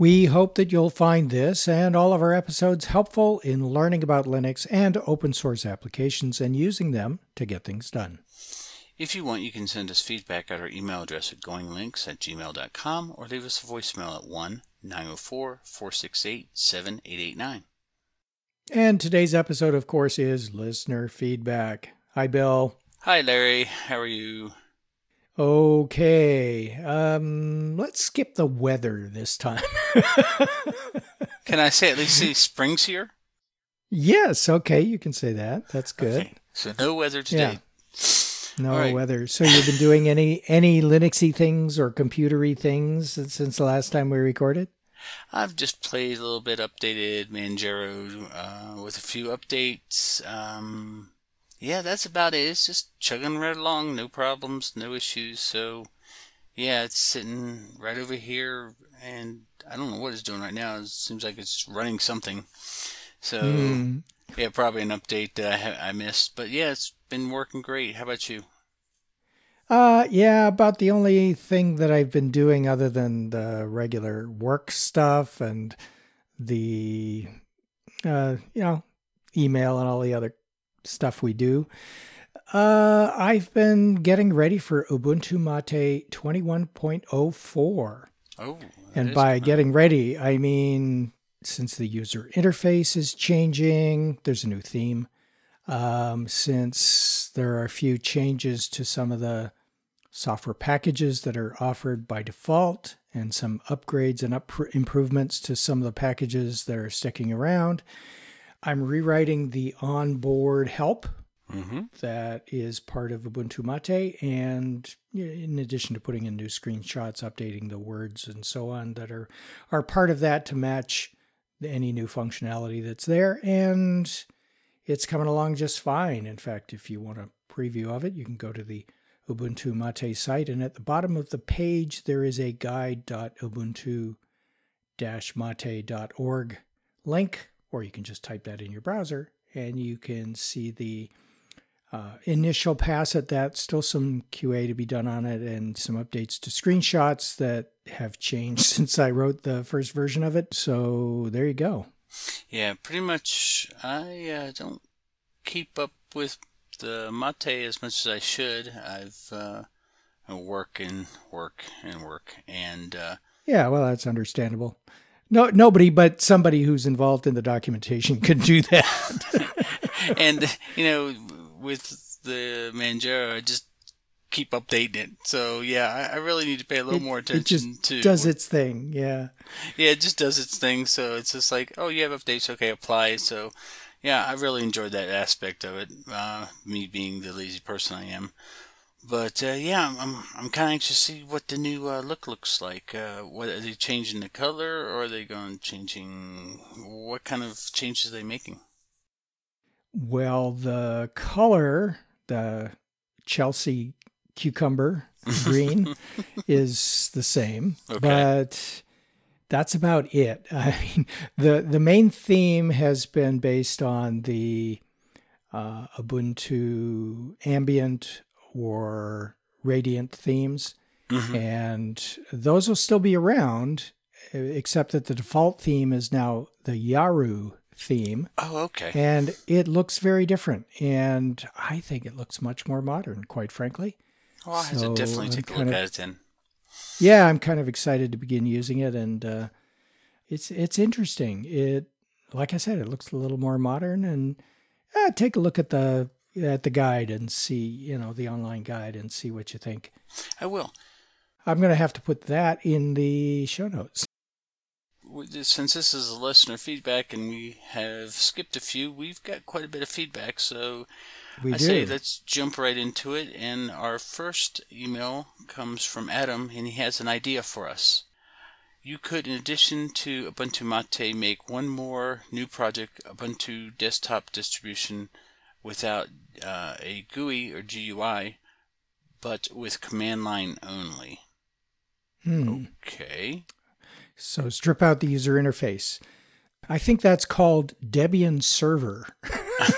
We hope that you'll find this and all of our episodes helpful in learning about Linux and open source applications and using them to get things done. If you want, you can send us feedback at our email address at goinglinux at gmail.com or leave us a voicemail at 1 904 468 7889. And today's episode, of course, is listener feedback. Hi, Bill. Hi, Larry. How are you? Okay. Um, let's skip the weather this time. Can I say at least see spring's here? Yes. Okay. You can say that. That's good. Okay. So no weather today. Yeah. No right. weather. So you've been doing any any Linuxy things or computery things since the last time we recorded? I've just played a little bit, updated Manjaro uh, with a few updates. Um, yeah, that's about it. It's just chugging right along, no problems, no issues. So, yeah, it's sitting right over here, and I don't know what it's doing right now. It seems like it's running something. So, mm. yeah, probably an update that I, ha- I missed. But yeah, it's been working great. How about you? Uh, yeah, about the only thing that I've been doing other than the regular work stuff and the, uh, you know, email and all the other stuff we do. Uh, I've been getting ready for Ubuntu Mate 21.04. Oh, and by getting ready, I mean since the user interface is changing, there's a new theme. Um, since there are a few changes to some of the software packages that are offered by default, and some upgrades and up improvements to some of the packages that are sticking around. I'm rewriting the onboard help mm-hmm. that is part of Ubuntu Mate, and in addition to putting in new screenshots, updating the words and so on that are are part of that to match any new functionality that's there, and it's coming along just fine. In fact, if you want a preview of it, you can go to the Ubuntu Mate site, and at the bottom of the page there is a guide.ubuntu-mate.org link, or you can just type that in your browser, and you can see the uh, initial pass at that. Still some QA to be done on it, and some updates to screenshots that have changed since I wrote the first version of it. So there you go. Yeah, pretty much. I uh, don't keep up with the mate as much as I should. I've uh, work and work and work and uh, yeah, well, that's understandable. No, nobody but somebody who's involved in the documentation could do that. and you know, with the Manjaro, I just keep updating it. So yeah, I, I really need to pay a little it, more attention it just to. Does its thing, yeah. Yeah, it just does its thing. So it's just like, oh, you have updates, okay, apply. So yeah, I really enjoyed that aspect of it. Uh, me being the lazy person I am. But uh, yeah, I'm I'm kind of anxious to see what the new uh, look looks like. Uh, what are they changing the color, or are they going changing? What kind of changes are they making? Well, the color, the Chelsea cucumber green, is the same, okay. but that's about it. I mean, the the main theme has been based on the uh, Ubuntu ambient or radiant themes, mm-hmm. and those will still be around, except that the default theme is now the Yaru theme. Oh, okay. And it looks very different, and I think it looks much more modern, quite frankly. Well, I have so to definitely take a look of, at it then yeah, I'm kind of excited to begin using it, and uh, it's it's interesting. It, like I said, it looks a little more modern, and uh, take a look at the at the guide and see, you know, the online guide and see what you think. I will. I'm going to have to put that in the show notes. Since this is a listener feedback and we have skipped a few, we've got quite a bit of feedback. So we I do. say let's jump right into it. And our first email comes from Adam, and he has an idea for us. you could, in addition to Ubuntu Mate, make one more new project, Ubuntu desktop distribution, without uh, a GUI or GUI, but with command line only. Hmm. Okay. So strip out the user interface. I think that's called Debian Server.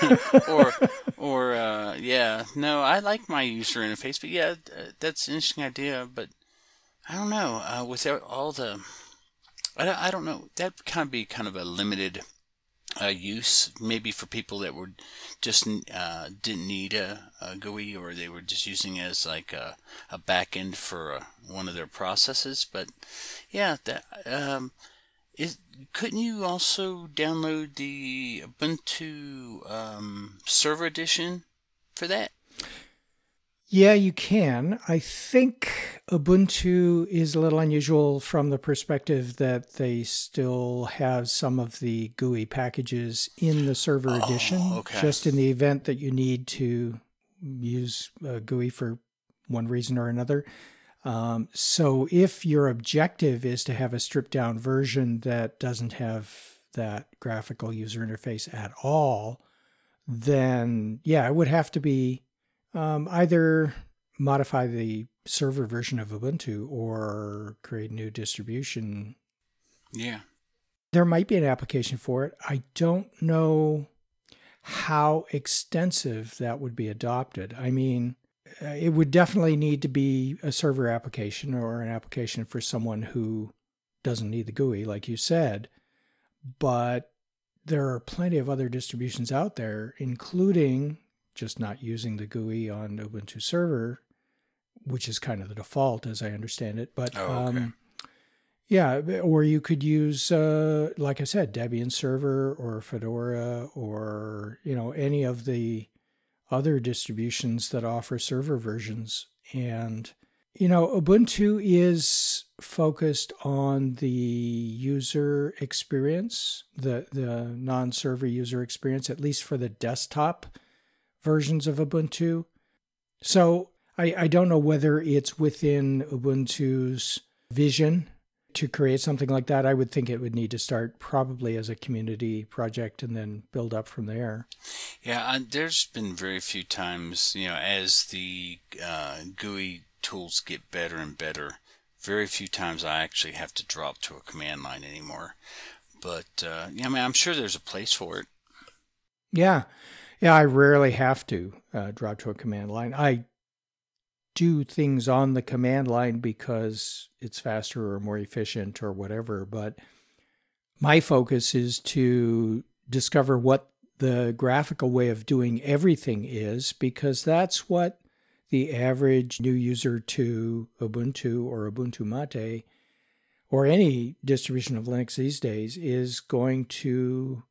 or, or uh, yeah, no, I like my user interface, but yeah, that's an interesting idea. But I don't know. Uh, without all the, I don't, I don't know. That kind of be kind of a limited uh, use, maybe for people that were just uh, didn't need a, a, GUI or they were just using it as like a, a backend for a, uh, one of their processes. But yeah, that um, is. Couldn't you also download the Ubuntu um, Server Edition for that? Yeah, you can. I think Ubuntu is a little unusual from the perspective that they still have some of the GUI packages in the server oh, edition. Okay. Just in the event that you need to use a GUI for one reason or another. Um, so if your objective is to have a stripped down version that doesn't have that graphical user interface at all, then yeah, it would have to be um, either modify the server version of Ubuntu or create a new distribution. Yeah. There might be an application for it. I don't know how extensive that would be adopted. I mean, uh, it would definitely need to be a server application or an application for someone who doesn't need the GUI, like you said. But there are plenty of other distributions out there, including just not using the GUI on Ubuntu server, which is kind of the default as I understand it. But oh, okay. um, yeah, or you could use, uh, like I said, Debian server or Fedora or you know any of the other distributions that offer server versions. And you know, Ubuntu is focused on the user experience, the the non-server user experience, at least for the desktop versions of Ubuntu. So I, I don't know whether it's within Ubuntu's vision to create something like that. I would think it would need to start probably as a community project and then build up from there. Yeah, uh, there's been very few times, you know, as the uh, GUI tools get better and better, very few times I actually have to drop to a command line anymore. But uh, yeah, I mean, I'm sure there's a place for it. Yeah, yeah, I rarely have to uh, drop to a command line. I do things on the command line because it's faster or more efficient or whatever. But my focus is to discover what the graphical way of doing everything is because that's what the average new user to Ubuntu or Ubuntu Mate or any distribution of Linux these days is going to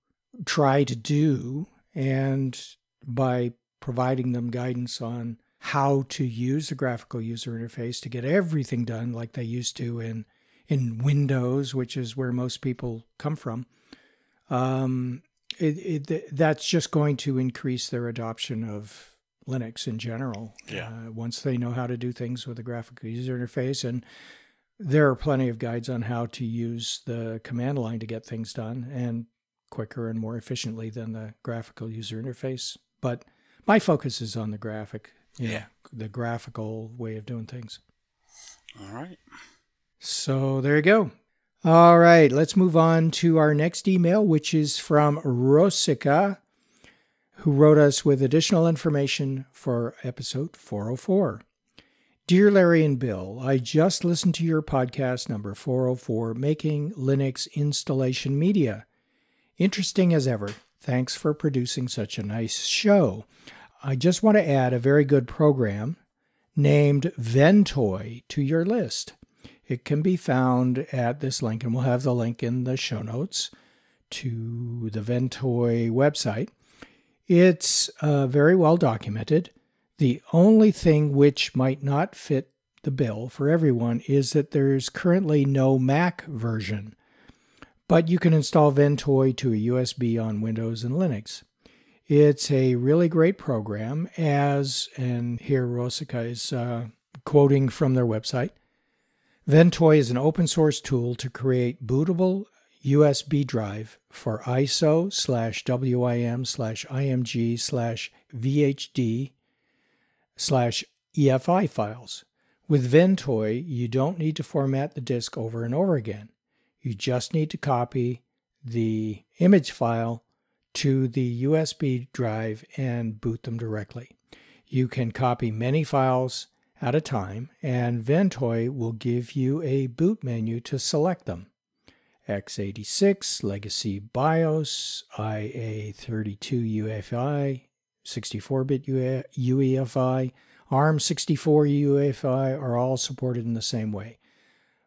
try to do and by providing them guidance on how to use the graphical user interface to get everything done like they used to in in Windows, which is where most people come from. Um, it, it, that's just going to increase their adoption of Linux in general. Yeah. Uh, once they know how to do things with the graphical user interface, and there are plenty of guides on how to use the command line to get things done, and quicker and more efficiently than the graphical user interface. But my focus is on the graphic, yeah, know, the graphical way of doing things. All right. So there you go. All right, let's move on to our next email, which is from Rosika, who wrote us with additional information for episode 404. Dear Larry and Bill, I just listened to your podcast number 404, Making Linux Installation Media. Interesting as ever. Thanks for producing such a nice show. I just want to add a very good program named Ventoy to your list. It can be found at this link, and we'll have the link in the show notes to the Ventoy website. It's uh, very well documented. The only thing which might not fit the bill for everyone is that there's currently no Mac version but you can install Ventoy to a USB on Windows and Linux. It's a really great program, as, and here Rosika is uh, quoting from their website Ventoy is an open source tool to create bootable USB drive for ISO slash WIM slash IMG slash VHD slash EFI files. With Ventoy, you don't need to format the disk over and over again. You just need to copy the image file to the USB drive and boot them directly. You can copy many files at a time, and Ventoy will give you a boot menu to select them x86, Legacy BIOS, IA32 UEFI, 64 bit UEFI, ARM64 UEFI are all supported in the same way.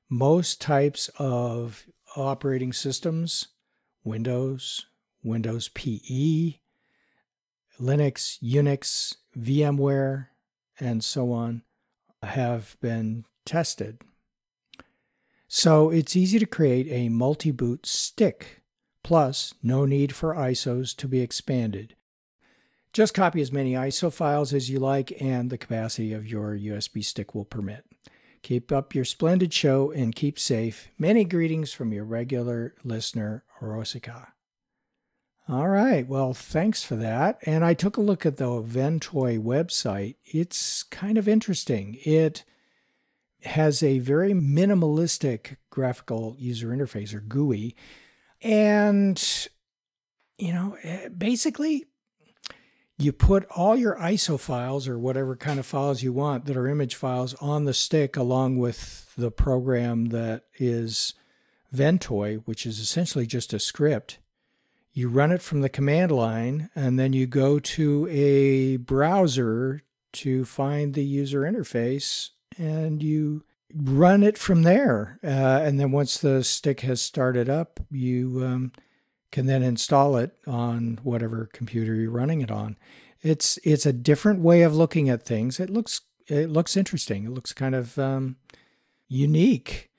Most types of operating systems, Windows, Windows PE, Linux, Unix, VMware, and so on, have been tested so it's easy to create a multi-boot stick, plus no need for ISOs to be expanded. Just copy as many ISO files as you like and the capacity of your USB stick will permit. Keep up your splendid show and keep safe. Many greetings from your regular listener, Orosika. All right, well, thanks for that. And I took a look at the Ventoy website. It's kind of interesting. It has a very minimalistic graphical user interface or GUI. And, you know, eh, basically, you put all your ISO files or whatever kind of files you want that are image files on the stick along with the program that is Ventoy, which is essentially just a script. You run it from the command line and then you go to a browser to find the user interface and you run it from there. Uh, and then once the stick has started up, you um, can then install it on whatever computer you're running it on. It's it's a different way of looking at things. It looks it looks interesting. It looks kind of um, unique.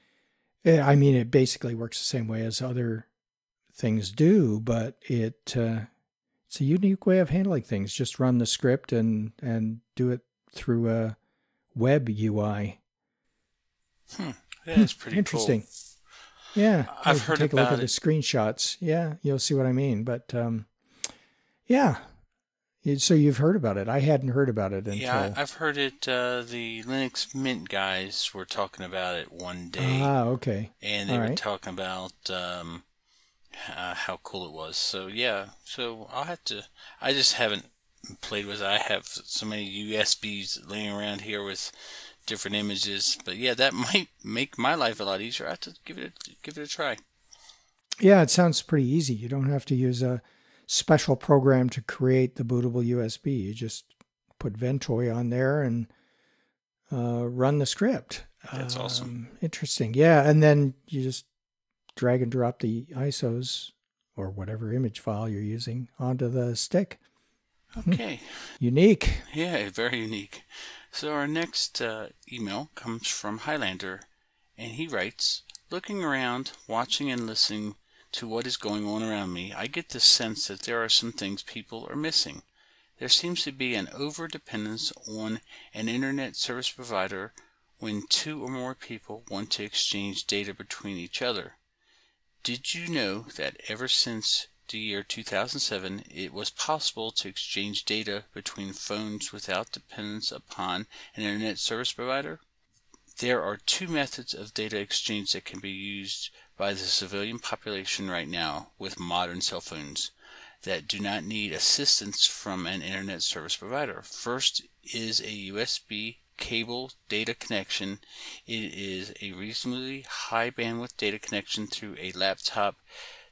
Eh, I mean, it basically works the same way as other things do, but it uh, it's a unique way of handling things. Just run the script and and do it through a web UI. Hmm. Yeah, it's pretty interesting. Cool. Yeah, I've heard take about a look it. at the screenshots. Yeah, you'll see what I mean. But um, yeah, so you've heard about it. I hadn't heard about it until. Yeah, I've heard it. Uh, the Linux Mint guys were talking about it one day. Ah, okay. And they All were right. talking about um, uh, how cool it was. So yeah, so I'll have to. I just haven't played with it. I have so many USBs laying around here with different images. But yeah, that might make my life a lot easier. I have to give it a, give it a try. Yeah, it sounds pretty easy. You don't have to use a special program to create the bootable USB. You just put Ventoy on there and uh, run the script. That's awesome. Um, Interesting. Yeah, and then you just drag and drop the ISOs or whatever image file you're using onto the stick. Okay. Unique. Yeah, very unique. So our next uh, email comes from Hilander, and he writes, Looking around, watching and listening to what is going on around me, I get the sense that there are some things people are missing. There seems to be an over dependence on an internet service provider when two or more people want to exchange data between each other. Did you know that ever since the year 2007, it was possible to exchange data between phones without dependence upon an internet service provider? There are two methods of data exchange that can be used by the civilian population right now with modern cell phones that do not need assistance from an internet service provider. First is a USB cable data connection. It is a reasonably high bandwidth data connection through a laptop,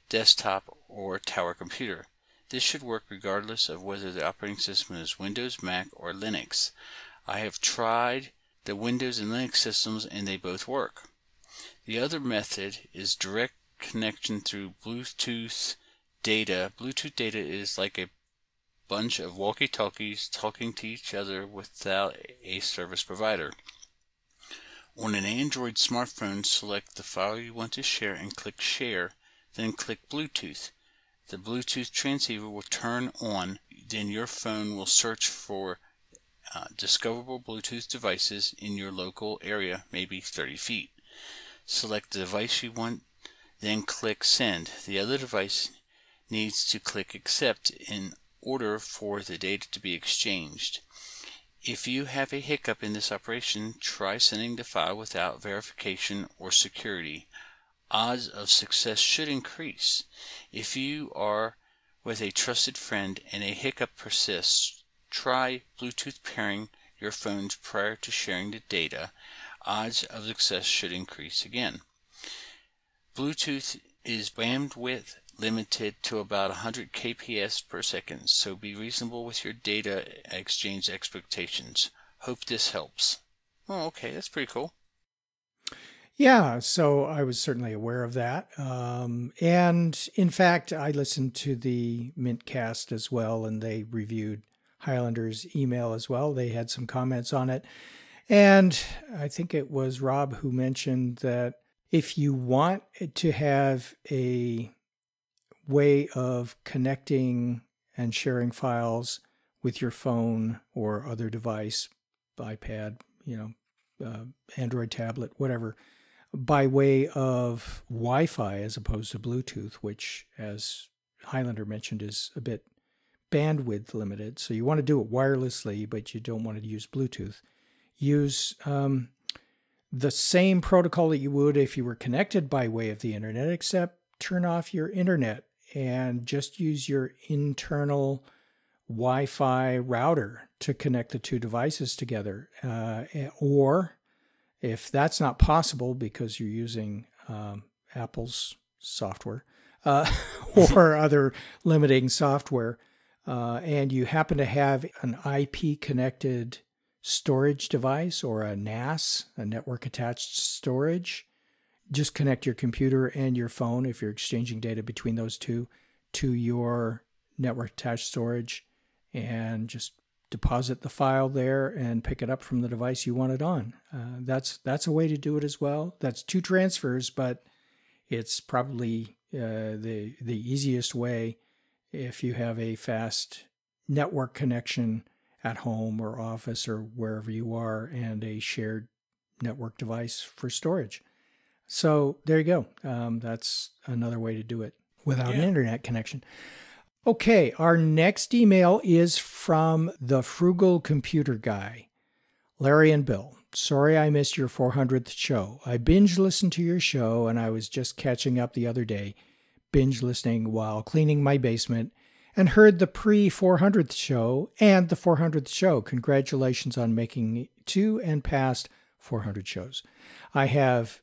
desktop, or tower computer. This should work regardless of whether the operating system is Windows, Mac, or Linux. I have tried the Windows and Linux systems and they both work. The other method is direct connection through Bluetooth data. Bluetooth data is like a bunch of walkie talkies talking to each other without a service provider. On an Android smartphone, select the file you want to share and click Share, then click Bluetooth. The Bluetooth transceiver will turn on, then your phone will search for uh, discoverable Bluetooth devices in your local area, maybe 30 feet. Select the device you want, then click Send. The other device needs to click Accept in order for the data to be exchanged. If you have a hiccup in this operation, try sending the file without verification or security. Odds of success should increase. If you are with a trusted friend and a hiccup persists, try Bluetooth pairing your phones prior to sharing the data. Odds of success should increase again. Bluetooth is bandwidth limited to about 100 kps per second, so be reasonable with your data exchange expectations. Hope this helps. Oh, okay, that's pretty cool. Yeah, so I was certainly aware of that. Um, and in fact, I listened to the Mintcast as well, and they reviewed Hilander's email as well. They had some comments on it. And I think it was Rob who mentioned that if you want to have a way of connecting and sharing files with your phone or other device, iPad, you know, uh, Android tablet, whatever, by way of Wi Fi as opposed to Bluetooth, which, as Hilander mentioned, is a bit bandwidth limited. So you want to do it wirelessly, but you don't want to use Bluetooth. Use um, the same protocol that you would if you were connected by way of the internet, except turn off your internet and just use your internal Wi Fi router to connect the two devices together. Uh, or if that's not possible because you're using um, Apple's software uh, or other limiting software, uh, and you happen to have an IP connected storage device or a NAS, a network attached storage, just connect your computer and your phone if you're exchanging data between those two to your network attached storage and just deposit the file there and pick it up from the device you want it on. Uh, that's that's a way to do it as well. That's two transfers, but it's probably uh, the the easiest way if you have a fast network connection at home or office or wherever you are and a shared network device for storage. So there you go. Um, that's another way to do it without yeah. an internet connection. Okay, our next email is from the Frugal Computer Guy, Larry and Bill. Sorry I missed your 400th show. I binge listened to your show and I was just catching up the other day, binge listening while cleaning my basement, and heard the pre 400th show and the 400th show. Congratulations on making two and past 400 shows. I have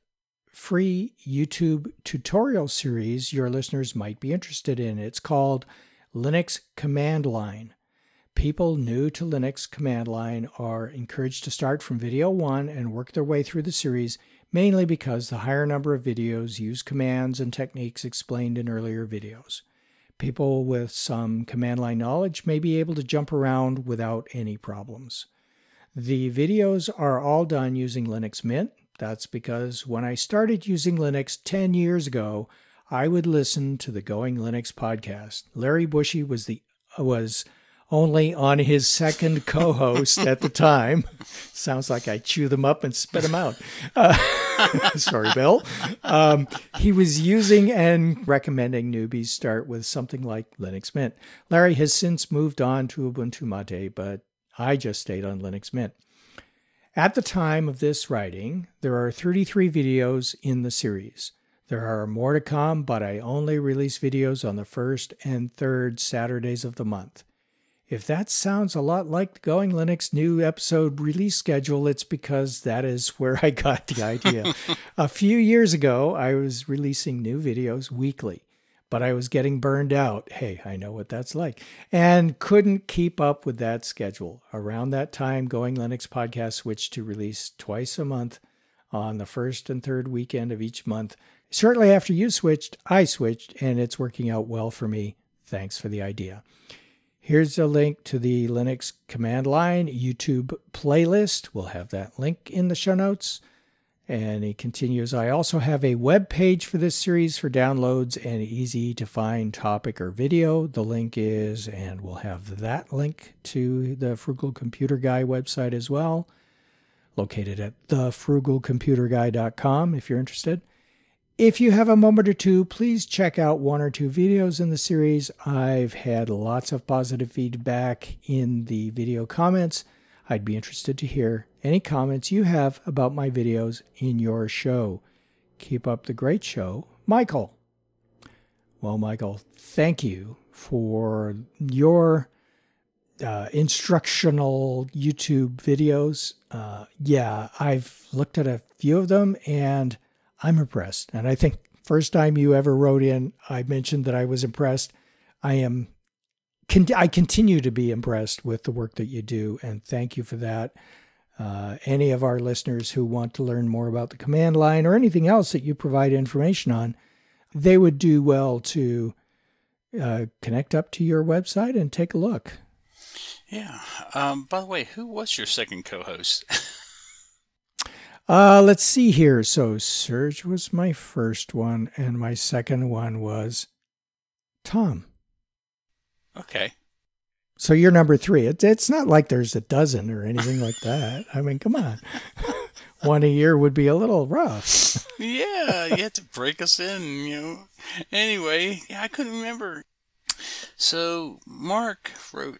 free YouTube tutorial series your listeners might be interested in. It's called Linux Command Line. People new to Linux command line are encouraged to start from video one and work their way through the series, mainly because the higher number of videos use commands and techniques explained in earlier videos. People with some command line knowledge may be able to jump around without any problems. The videos are all done using Linux Mint, that's because when I started using Linux 10 years ago, I would listen to the Going Linux podcast. Larry Bushy was the was only on his second co-host at the time. Sounds like I chew them up and spit them out. Uh, sorry, Bill. Um, he was using and recommending newbies start with something like Linux Mint. Larry has since moved on to Ubuntu Mate, but I just stayed on Linux Mint. At the time of this writing, there are 33 videos in the series. There are more to come, but I only release videos on the first and third Saturdays of the month. If that sounds a lot like the Going Linux new episode release schedule, it's because that is where I got the idea. a few years ago, I was releasing new videos weekly but I was getting burned out. Hey, I know what that's like. And couldn't keep up with that schedule. Around that time, Going Linux podcast switched to release twice a month on the first and third weekend of each month. Shortly after you switched, I switched, and it's working out well for me. Thanks for the idea. Here's a link to the Linux command line YouTube playlist. We'll have that link in the show notes. And he continues I also have a web page for this series for downloads and easy to find topic or video. The link is, and we'll have that link to the Frugal Computer Guy website as well. located at thefrugalcomputerguy.com if you're interested. If you have a moment or two, please check out one or two videos in the series. I've had lots of positive feedback in the video comments. I'd be interested to hear any comments you have about my videos in your show. Keep up the great show, Michael. Well, Michael, thank you for your uh, instructional YouTube videos. Uh, yeah, I've looked at a few of them and I'm impressed. And I think first time you ever wrote in, I mentioned that I was impressed. I am con- I continue to be impressed with the work that you do, and thank you for that. Uh, any of our listeners who want to learn more about the command line or anything else that you provide information on, they would do well to uh, connect up to your website and take a look. Yeah. Um, by the way, who was your second co-host? Uh, let's see here. So Serge was my first one, and my second one was Tom. Okay. So you're number three. It, it's not like there's a dozen or anything like that. I mean, come on. one a year would be a little rough. yeah, you had to break us in, you know. Anyway, yeah, I couldn't remember. So Mark wrote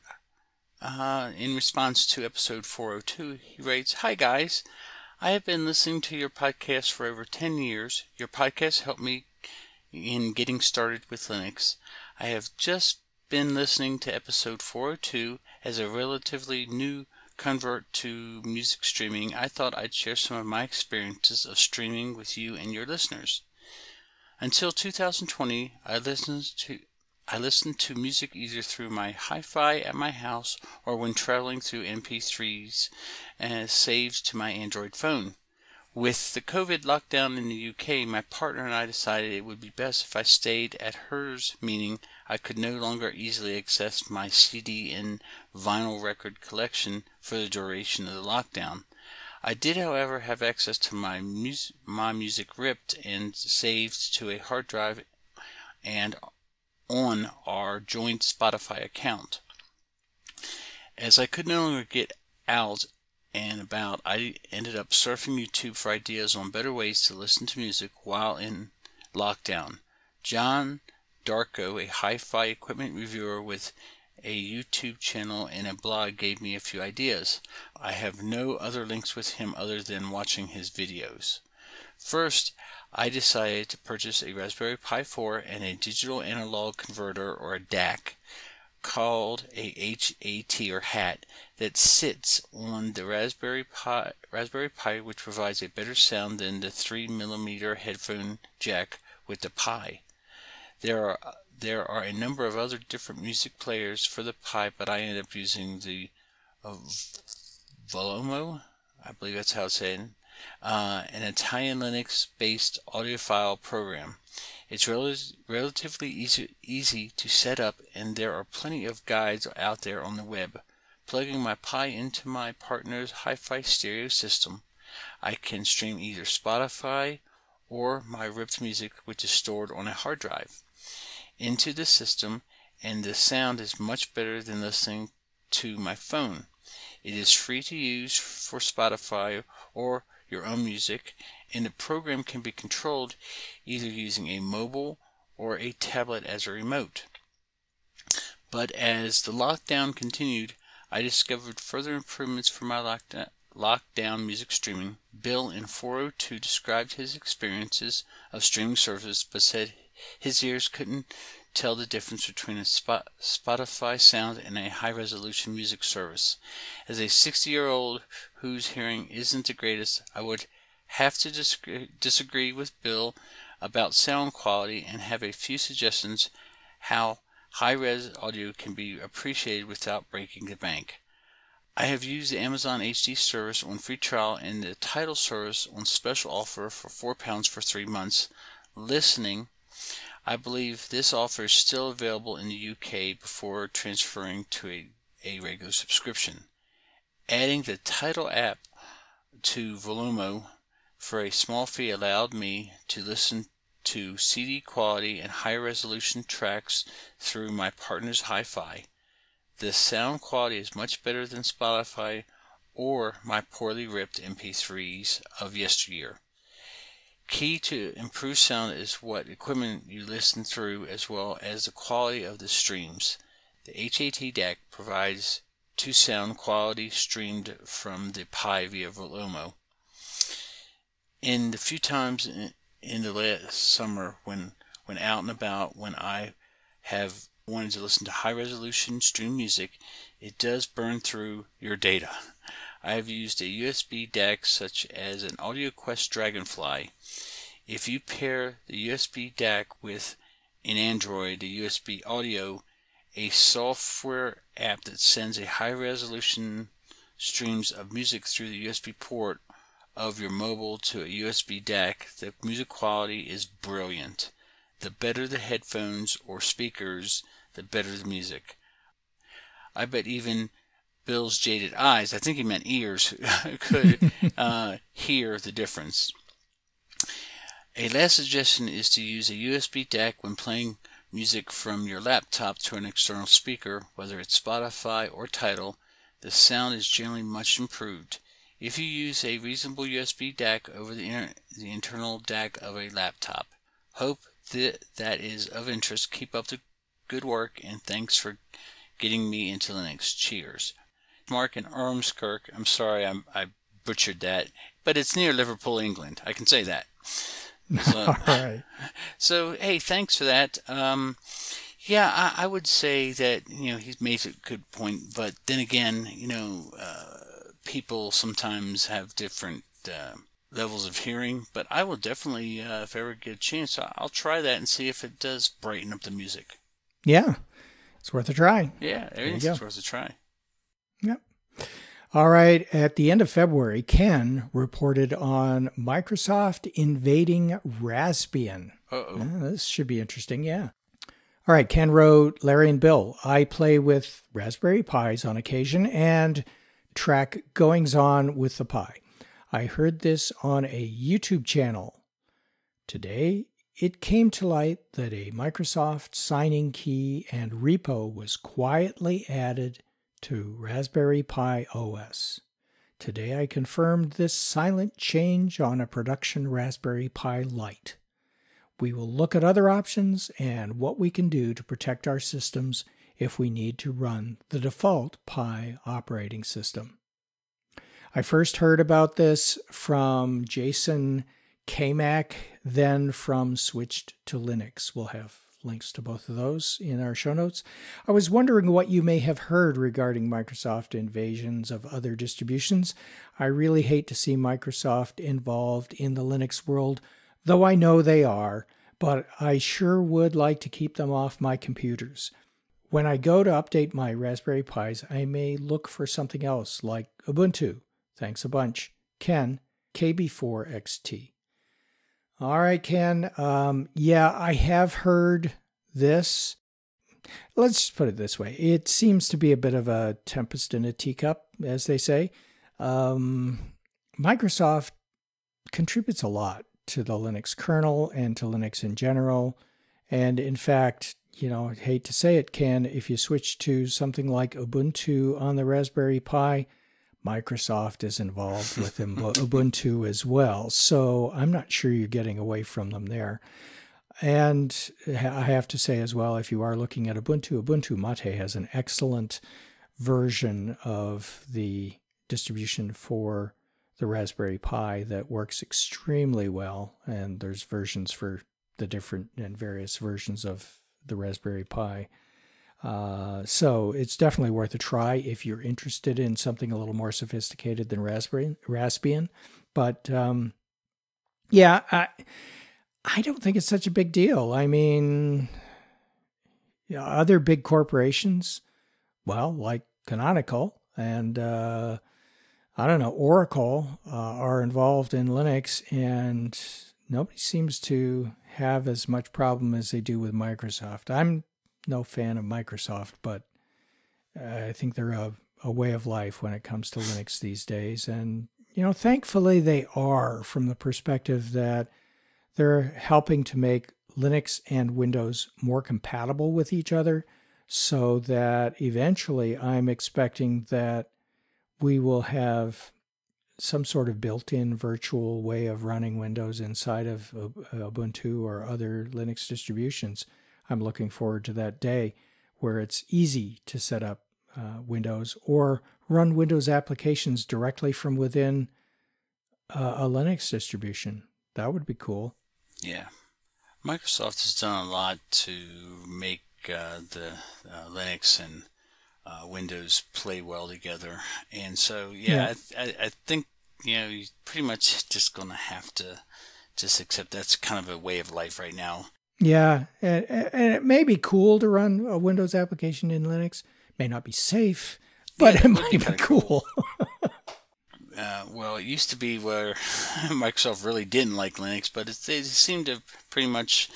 uh, in response to episode 402, he writes, Hi guys. I have been listening to your podcast for over 10 years. Your podcast helped me in getting started with Linux. I have just been listening to episode 402 as a relatively new convert to music streaming. I thought I'd share some of my experiences of streaming with you and your listeners. Until 2020, I listened to I listened to music either through my hi-fi at my house or when traveling through MP3s and uh, saved to my Android phone. With the COVID lockdown in the UK, my partner and I decided it would be best if I stayed at hers, meaning I could no longer easily access my CD and vinyl record collection for the duration of the lockdown. I did, however, have access to my, mus- my music ripped and saved to a hard drive and on our joint Spotify account. As I could no longer get out and about, I ended up surfing YouTube for ideas on better ways to listen to music while in lockdown. John Darko, a hi fi equipment reviewer with a YouTube channel and a blog, gave me a few ideas. I have no other links with him other than watching his videos. First, I decided to purchase a Raspberry Pi 4 and a digital analog converter or a DAC called a HAT or HAT that sits on the Raspberry Pi, Raspberry Pi which provides a better sound than the 3mm headphone jack with the Pi. There are there are a number of other different music players for the Pi, but I ended up using the uh, Volumio, I believe that's how it's said, uh, an Italian Linux based audiophile program. It's rel- relatively easy, easy to set up, and there are plenty of guides out there on the web. Plugging my Pi into my partner's hi fi stereo system, I can stream either Spotify or my ripped music, which is stored on a hard drive, into the system, and the sound is much better than listening to my phone. It is free to use for Spotify or your own music, and the program can be controlled either using a mobile or a tablet as a remote. But as the lockdown continued, I discovered further improvements for my lockdown, lockdown music streaming. Bill in 402 described his experiences of streaming services but said his ears couldn't tell the difference between a Spotify sound and a high resolution music service. As a 60 year old whose hearing isn't the greatest, I would have to disagree with Bill about sound quality and have a few suggestions how high res audio can be appreciated without breaking the bank. I have used the Amazon HD service on free trial and the Tidal service on special offer for £4 for three months. Listening I believe this offer is still available in the UK before transferring to a, a regular subscription. Adding the Tidal app to Volumio for a small fee allowed me to listen to CD quality and high resolution tracks through my partner's hi fi. The sound quality is much better than Spotify or my poorly ripped MP3s of yesteryear. Key to improved sound is what equipment you listen through as well as the quality of the streams. The HAT DAC provides to sound quality streamed from the Pi via Volumio. In the few times in, in the last summer when when out and about when I have wanted to listen to high resolution stream music, it does burn through your data. I have used a USB DAC such as an AudioQuest Dragonfly. If you pair the USB DAC with in Android the USB audio, a software app that sends a high resolution streams of music through the USB port of your mobile to a USB DAC, the music quality is brilliant. The better the headphones or speakers, the better the music. I bet even Bill's jaded eyes, I think he meant ears, could uh, hear the difference. A last suggestion is to use a USB DAC when playing music from your laptop to an external speaker, whether it's Spotify or Tidal. The sound is generally much improved. If you use a reasonable USB DAC over the, inter- the internal DAC of a laptop. Hope that that is of interest. Keep up the good work and thanks for getting me into Linux. Cheers. Mark in Ormskirk. I'm sorry I'm, I butchered that, but it's near Liverpool, England. I can say that. So, All right. So, hey, thanks for that. Um, yeah, I, I, would say that, you know, he's made a good point, but then again, you know, uh, people sometimes have different uh, levels of hearing, but I will definitely, uh, if I ever get a chance, I'll try that and see if it does brighten up the music. Yeah, it's worth a try. Yeah, everything's worth a try. Yep. All right. At the end of February, Ken reported on Microsoft invading Raspbian. oh. this should be interesting. Yeah. All right. Ken wrote Larry and Bill. I play with Raspberry Pis on occasion and track goings on with the Pi. I heard this on a YouTube channel. Today, it came to light that a Microsoft signing key and repo was quietly added to Raspberry Pi OS. Today I confirmed this silent change on a production Raspberry Pi Lite. We will look at other options and what we can do to protect our systems if we need to run the default Pi operating system. I first heard about this from Jason Kamak, then from Switched to Linux. We'll have links to both of those in our show notes. I was wondering what you may have heard regarding Microsoft invasions of other distributions. I really hate to see Microsoft involved in the Linux world, though I know they are, but I sure would like to keep them off my computers. When I go to update my Raspberry Pis, I may look for something else like Ubuntu. Thanks a bunch. Ken, KB4XT. All right, Ken. Um, yeah, I have heard this. Let's put it this way it seems to be a bit of a tempest in a teacup, as they say. Um, Microsoft contributes a lot to the Linux kernel and to Linux in general. And in fact, you know, I hate to say it, Ken, if you switch to something like Ubuntu on the Raspberry Pi, Microsoft is involved with Ubuntu as well. So I'm not sure you're getting away from them there. And I have to say as well, if you are looking at Ubuntu, Ubuntu Mate has an excellent version of the distribution for the Raspberry Pi that works extremely well. And there's versions for the different and various versions of the Raspberry Pi. Uh, so it's definitely worth a try if you're interested in something a little more sophisticated than Raspberry Raspbian. But um, yeah, I I don't think it's such a big deal. I mean, other big corporations, well, like Canonical and uh, I don't know Oracle, uh, are involved in Linux, and nobody seems to have as much problem as they do with Microsoft. I'm no fan of Microsoft, but I think they're a, a way of life when it comes to Linux these days. And, you know, thankfully they are from the perspective that they're helping to make Linux and Windows more compatible with each other so that eventually I'm expecting that we will have some sort of built-in virtual way of running Windows inside of uh, Ubuntu or other Linux distributions. I'm looking forward to that day where it's easy to set up uh, Windows or run Windows applications directly from within uh, a Linux distribution. That would be cool. Yeah. Microsoft has done a lot to make uh, the uh, Linux and uh, Windows play well together. And so, yeah, yeah. I, I, think, you know, you're pretty much just going to have to just accept that's kind of a way of life right now. Yeah. And, and it may be cool to run a Windows application in Linux, may not be safe, but yeah, it, might be, be cool. Uh, well, it used to be where Microsoft really didn't like Linux, but it, they seemed to pretty much,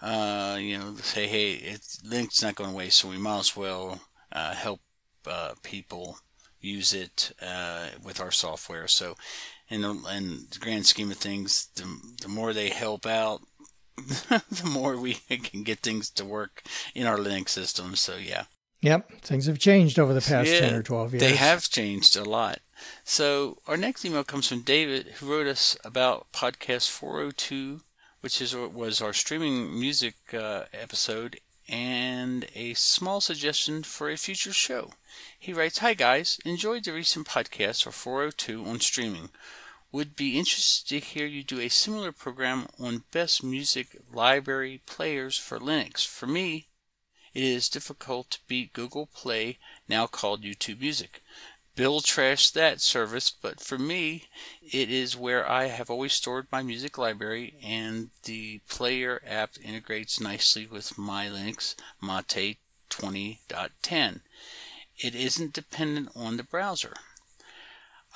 uh, you know, say, hey, it's, Linux is not going away, so we might as well uh, help uh, people use it uh, with our software. So, in the, in the grand scheme of things, the, the more they help out, the more we can get things to work in our Linux system. So, yeah. Yep, things have changed over the past yeah, 10 or 12 years. They have changed a lot. So our next email comes from David, who wrote us about podcast 402, which is was our streaming music uh, episode, and a small suggestion for a future show. He writes, "Hi guys, enjoyed the recent podcast for 402 on streaming. Would be interested to hear you do a similar program on best music library players for Linux. For me, it is difficult to beat Google Play, now called YouTube Music. Bill trashed that service, but for me, it is where I have always stored my music library, and the player app integrates nicely with my Linux Mate 20.10. It isn't dependent on the browser.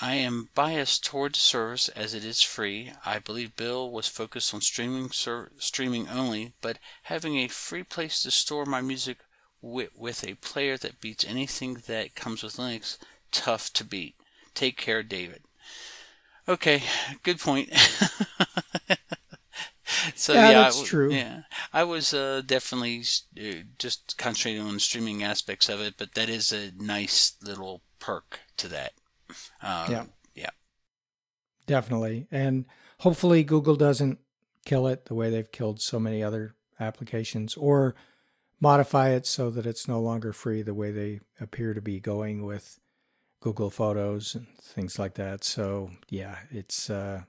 I am biased toward the service as it is free. I believe Bill was focused on streaming ser- streaming only, but having a free place to store my music with, with a player that beats anything that comes with Linux tough to beat. Take care, David. Okay, good point. so yeah, yeah that's I, true. Yeah, I was uh, definitely uh, just concentrating on the streaming aspects of it, but that is a nice little perk to that. Um, yeah, yeah, definitely, and hopefully Google doesn't kill it the way they've killed so many other applications, or modify it so that it's no longer free the way they appear to be going with Google Photos and things like that. So yeah, it's uh,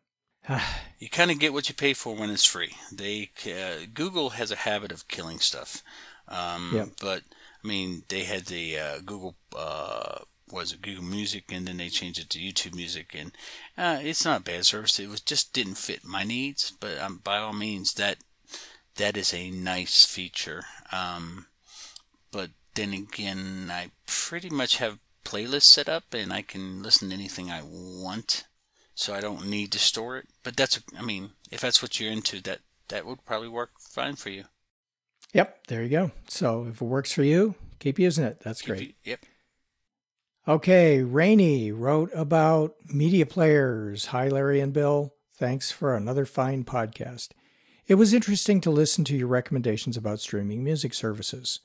you kind of get what you pay for when it's free. They uh, Google has a habit of killing stuff. Um, yep. But I mean, they had the uh, Google uh, was it Google Music, and then they changed it to YouTube Music, and uh, it's not a bad service. It was just didn't fit my needs, but um, by all means, that that is a nice feature. Um, but then again, I pretty much have playlists set up and I can listen to anything I want. So I don't need to store it. But that's, I mean, if that's what you're into, that, that would probably work fine for you. Yep, there you go. So if it works for you, keep using it. That's keep great. You, yep. Okay, Rainy wrote about media players. Hi, Larry and Bill. Thanks for another fine podcast. It was interesting to listen to your recommendations about streaming music services.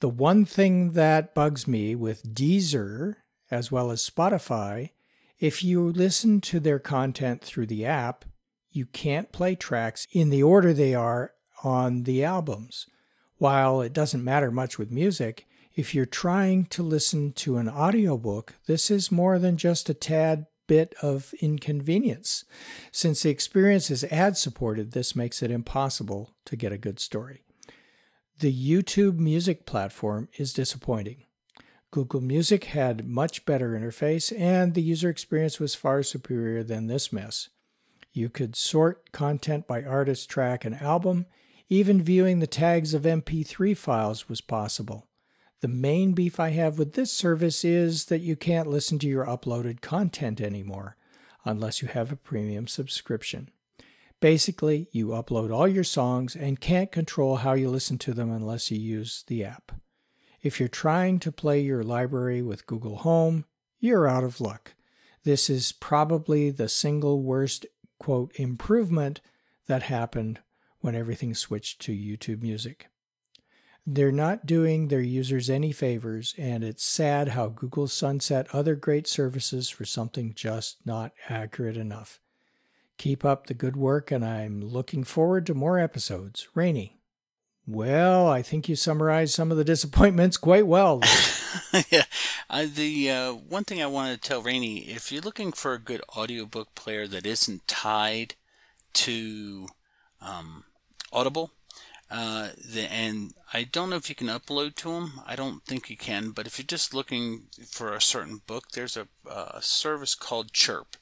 The one thing that bugs me with Deezer as well as Spotify, if you listen to their content through the app, you can't play tracks in the order they are on the albums. While it doesn't matter much with music, if you're trying to listen to an audiobook, this is more than just a tad bit of inconvenience. Since the experience is ad supported, this makes it impossible to get a good story. The YouTube Music platform is disappointing. Google Music had much better interface and the user experience was far superior than this mess. You could sort content by artist, track, and album. Even viewing the tags of MP3 files was possible. The main beef I have with this service is that you can't listen to your uploaded content anymore unless you have a premium subscription. Basically, you upload all your songs and can't control how you listen to them unless you use the app. If you're trying to play your library with Google Home, you're out of luck. This is probably the single worst, quote, improvement that happened when everything switched to YouTube Music. They're not doing their users any favors, and it's sad how Google sunset other great services for something just not accurate enough. Keep up the good work, and I'm looking forward to more episodes. Rainy. Well, I think you summarized some of the disappointments quite well. yeah, uh, the uh, one thing I wanted to tell Rainy, if you're looking for a good audiobook player that isn't tied to um, Audible, uh, the, and I don't know if you can upload to them. I don't think you can. But if you're just looking for a certain book, there's a, a service called Chirp.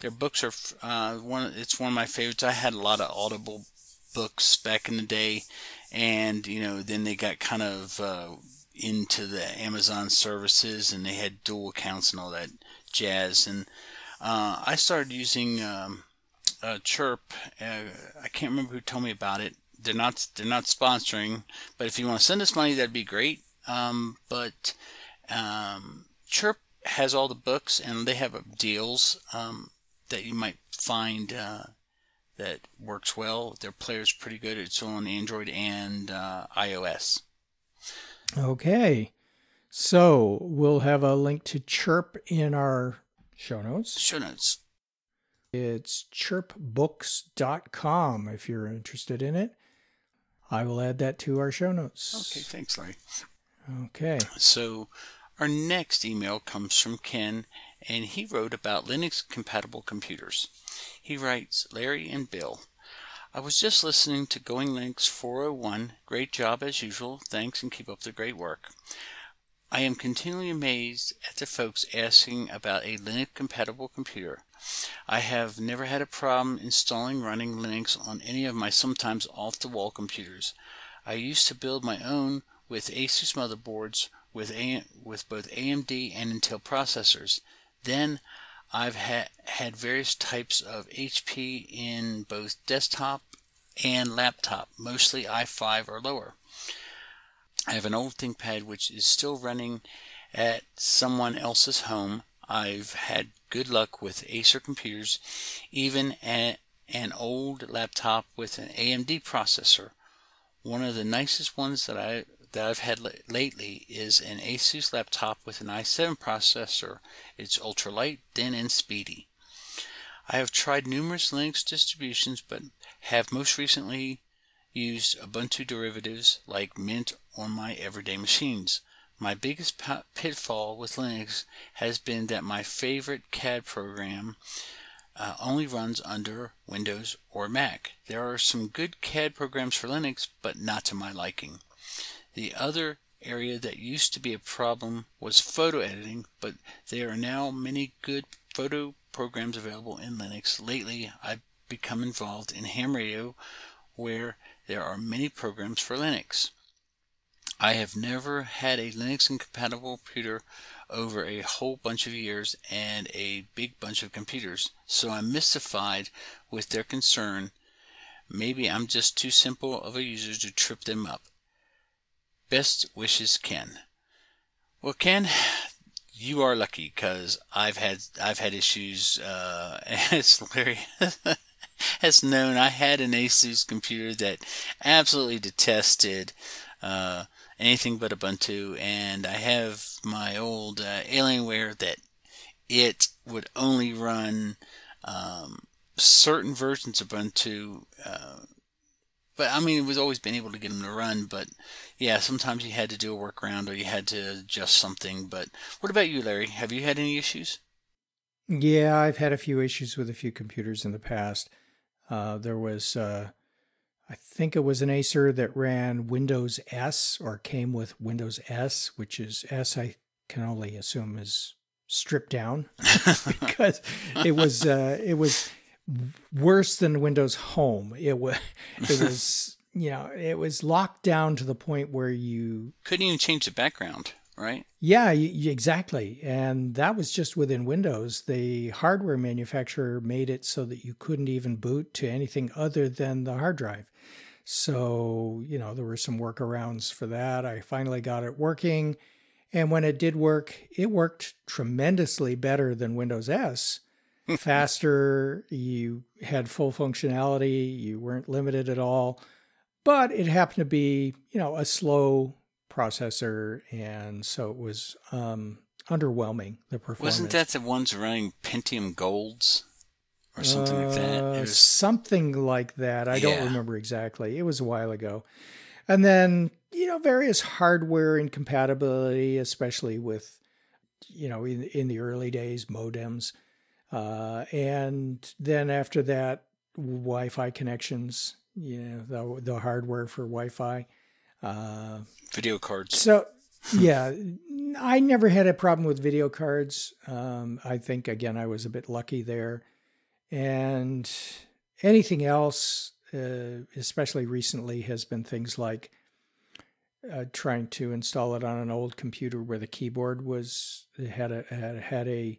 Their books are uh, one. It's one of my favorites. I had a lot of Audible books back in the day, and you know, then they got kind of uh, into the Amazon services, and they had dual accounts and all that jazz. And uh, I started using um, Chirp. Uh, I can't remember who told me about it they're not they're not sponsoring, but if you want to send us money, that'd be great. Um, but um, Chirp has all the books, and they have deals um, that you might find uh, that works well. Their player's pretty good. It's on Android and uh, iOS. Okay, so we'll have a link to Chirp in our show notes. Show notes. It's chirpbooks.com if you're interested in it. I will add that to our show notes. Okay, thanks, Larry. Okay. So, our next email comes from Ken, and he wrote about Linux compatible computers. He writes Larry and Bill, I was just listening to Going Linux 401. Great job as usual. Thanks and keep up the great work. I am continually amazed at the folks asking about a Linux compatible computer. I have never had a problem installing running Linux on any of my sometimes off the wall computers. I used to build my own with Asus motherboards with, with both AMD and Intel processors. Then I've ha- had various types of HP in both desktop and laptop, mostly i5 or lower. I have an old ThinkPad which is still running at someone else's home. I've had good luck with Acer computers, even an old laptop with an AMD processor. One of the nicest ones that I that I've had lately is an Asus laptop with an i7 processor. It's ultra light, thin, and speedy. I have tried numerous Linux distributions, but have most recently used Ubuntu derivatives like Mint on my everyday machines. My biggest pitfall with Linux has been that my favorite CAD program uh, only runs under Windows or Mac. There are some good CAD programs for Linux, but not to my liking. The other area that used to be a problem was photo editing, but there are now many good photo programs available in Linux. Lately, I've become involved in ham radio where there are many programs for Linux. I have never had a Linux compatible computer over a whole bunch of years and a big bunch of computers, so I'm mystified with their concern. Maybe I'm just too simple of a user to trip them up. Best wishes, Ken. Well, Ken, you are lucky because I've had I've had issues. Uh, as Larry has known, I had an Asus computer that absolutely detested. Uh, anything but Ubuntu, and I have my old uh, Alienware that it would only run um, certain versions of Ubuntu. Uh, but I mean, it was always been able to get them to run. But yeah, sometimes you had to do a workaround or you had to adjust something. But what about you, Larry? Have you had any issues? Yeah, I've had a few issues with a few computers in the past. Uh, there was uh, I think it was an Acer that ran Windows S or came with Windows S, which is S, I can only assume is stripped down because it was uh, it was worse than Windows Home. It was it was you know it was locked down to the point where you couldn't even change the background right? Yeah, exactly. And that was just within Windows. The hardware manufacturer made it so that you couldn't even boot to anything other than the hard drive. So, you know, there were some workarounds for that. I finally got it working. And when it did work, it worked tremendously better than Windows S. Faster, you had full functionality, you weren't limited at all. but it happened to be, you know, a slow processor, and so it was um, underwhelming. The performance wasn't that the ones running Pentium Golds or something uh, like that. It was something like that. I yeah. don't remember exactly. It was a while ago, and then you know various hardware incompatibility, especially with you know in in the early days modems, uh, and then after that Wi-Fi connections. You know the the hardware for Wi-Fi. Uh, video cards. So yeah, I never had a problem with video cards. Um, I think again I was a bit lucky there, and anything else, uh, especially recently, has been things like uh, trying to install it on an old computer where the keyboard was had a had, had a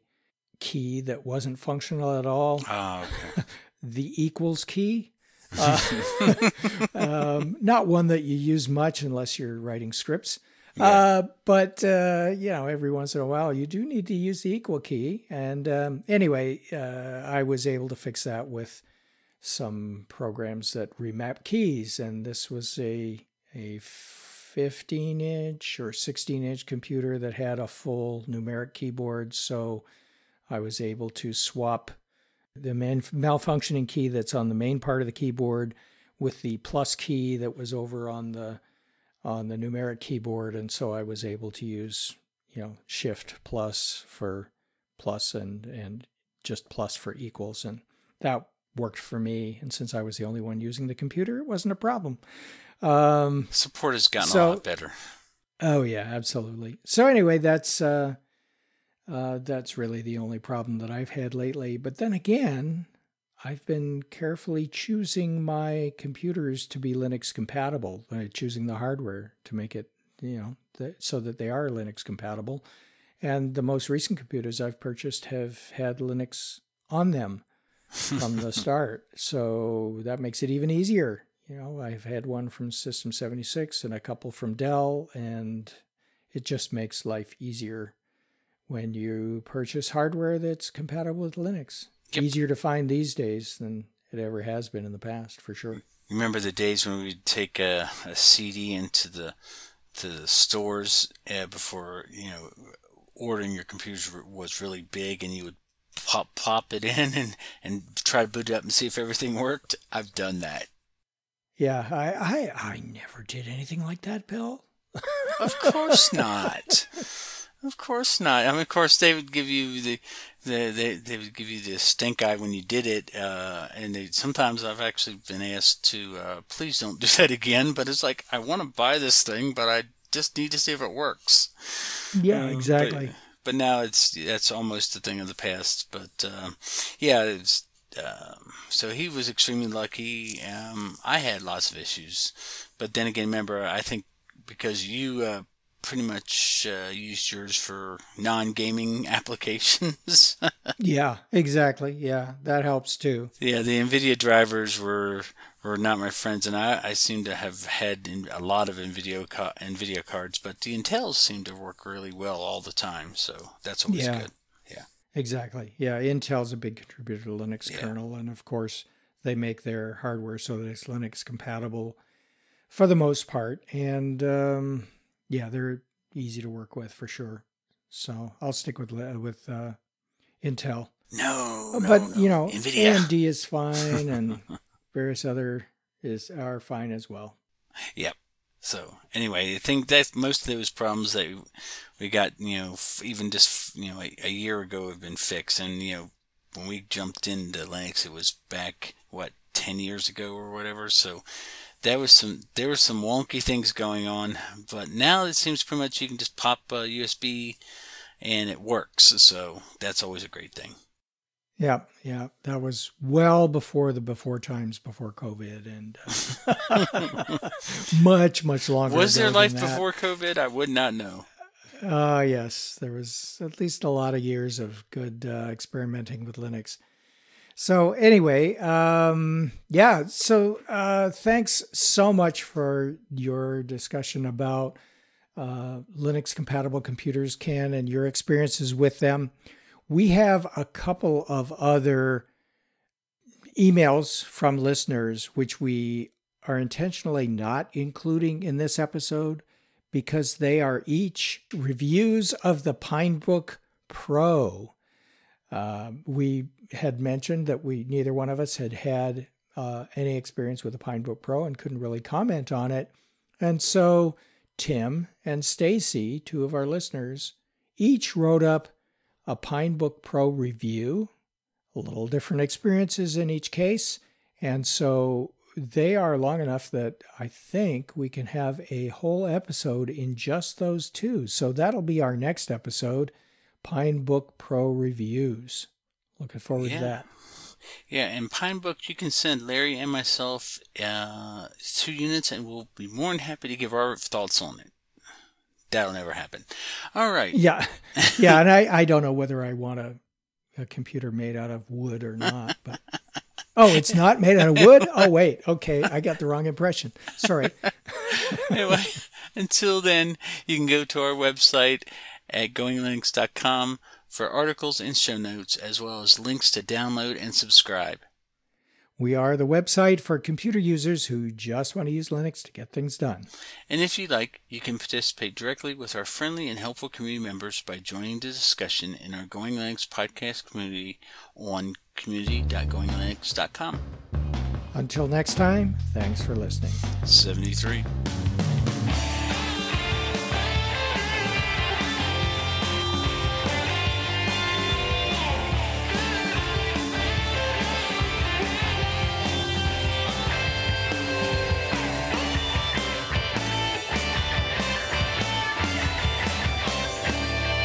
key that wasn't functional at all. Oh, okay. the equals key. Uh, um, not one that you use much unless you're writing scripts. Yeah. Uh, but uh, you know, every once in a while, you do need to use the equal key. And um, anyway, uh, I was able to fix that with some programs that remap keys, and this was a a 15 inch or 16 inch computer that had a full numeric keyboard. So I was able to swap the man- malfunctioning key that's on the main part of the keyboard with the plus key that was over on the on the numeric keyboard. And so I was able to use you know shift plus for plus and and just plus for equals. And that worked for me. And since I was the only one using the computer it wasn't a problem. Um, support has gotten so, a lot better. Oh yeah absolutely. So anyway that's uh uh, that's really the only problem that I've had lately. But then again, I've been carefully choosing my computers to be Linux compatible, uh, choosing the hardware to make it, you know, th- so that they are Linux compatible. And the most recent computers I've purchased have had Linux on them from the start. So that makes it even easier. You know, I've had one from System 76 and a couple from Dell, and it just makes life easier when you purchase hardware that's compatible with Linux. Yep. Easier to find these days than it ever has been in the past, for sure. Remember the days when we'd take a, a CD into the to the stores uh, before you know ordering your computer was really big, and you would pop pop it in and and try to boot it up and see if everything worked. I've done that. Yeah, I I, I never did anything like that, Bill. of course not. Of course not. I mean, of course they would give you the, the they they would give you the stink eye when you did it, uh, and they sometimes I've actually been asked to uh, please don't do that again. But it's like I want to buy this thing, but I just need to see if it works. Yeah, uh, exactly. But, but, now it's that's almost a thing of the past. But uh, yeah, it's. Um, so he was extremely lucky. Um, I had lots of issues, but then again, remember, I think because you uh, pretty much uh, used yours for non-gaming applications. yeah, exactly. Yeah, that helps too. Yeah, the NVIDIA drivers were were not my friends, and I, I seem to have had a lot of NVIDIA NVIDIA cards, but the Intels seem to work really well all the time, so that's always yeah. good. Yeah, exactly. Yeah, Intel's a big contributor to Linux yeah. kernel, and of course they make their hardware so that it's Linux compatible for the most part, and um, yeah, they're easy to work with for sure. So I'll stick with with uh, Intel. No, but no, you know, NVIDIA. AMD is fine, and various other is are fine as well. Yep. So anyway, I think that most of those problems that we got, you know, even just you know a, a year ago have been fixed, and you know when we jumped into Linux, it was back what ten years ago or whatever. So there was some there were some wonky things going on, but now it seems pretty much you can just pop a USB and it works. So that's always a great thing. Yeah, yeah, that was well before the before times before COVID, and uh, much much longer. Was there life before COVID? I would not know. Uh, yes, there was at least a lot of years of good uh, experimenting with Linux. So anyway, um, yeah. So uh, thanks so much for your discussion about uh, Linux compatible computers, Ken, and your experiences with them. We have a couple of other emails from listeners which we are intentionally not including in this episode because they are each reviews of the Pinebook Pro. Uh, we had mentioned that we neither one of us had had uh, any experience with the Pinebook Pro and couldn't really comment on it, and so Tim and Stacy, two of our listeners, each wrote up a Pinebook Pro review, a little different experiences in each case, and so they are long enough that I think we can have a whole episode in just those two. So that'll be our next episode Pinebook Pro reviews. Looking forward Yeah. to that. Yeah, and Pinebook, you can send Larry and myself uh, two units, and we'll be more than happy to give our thoughts on it. That'll never happen. All right. Yeah. Yeah. and I, I don't know whether I want a, a computer made out of wood or not, but. Oh, it's not made out of wood? Oh, wait. Okay. I got the wrong impression. Sorry. anyway, until then, you can go to our website at goinglinux.com for articles and show notes, as well as links to download and subscribe. We are the website for computer users who just want to use Linux to get things done. And if you'd like, you can participate directly with our friendly and helpful community members by joining the discussion in our Going Linux podcast community on community.goinglinux.com. Until next time, thanks for listening. 73.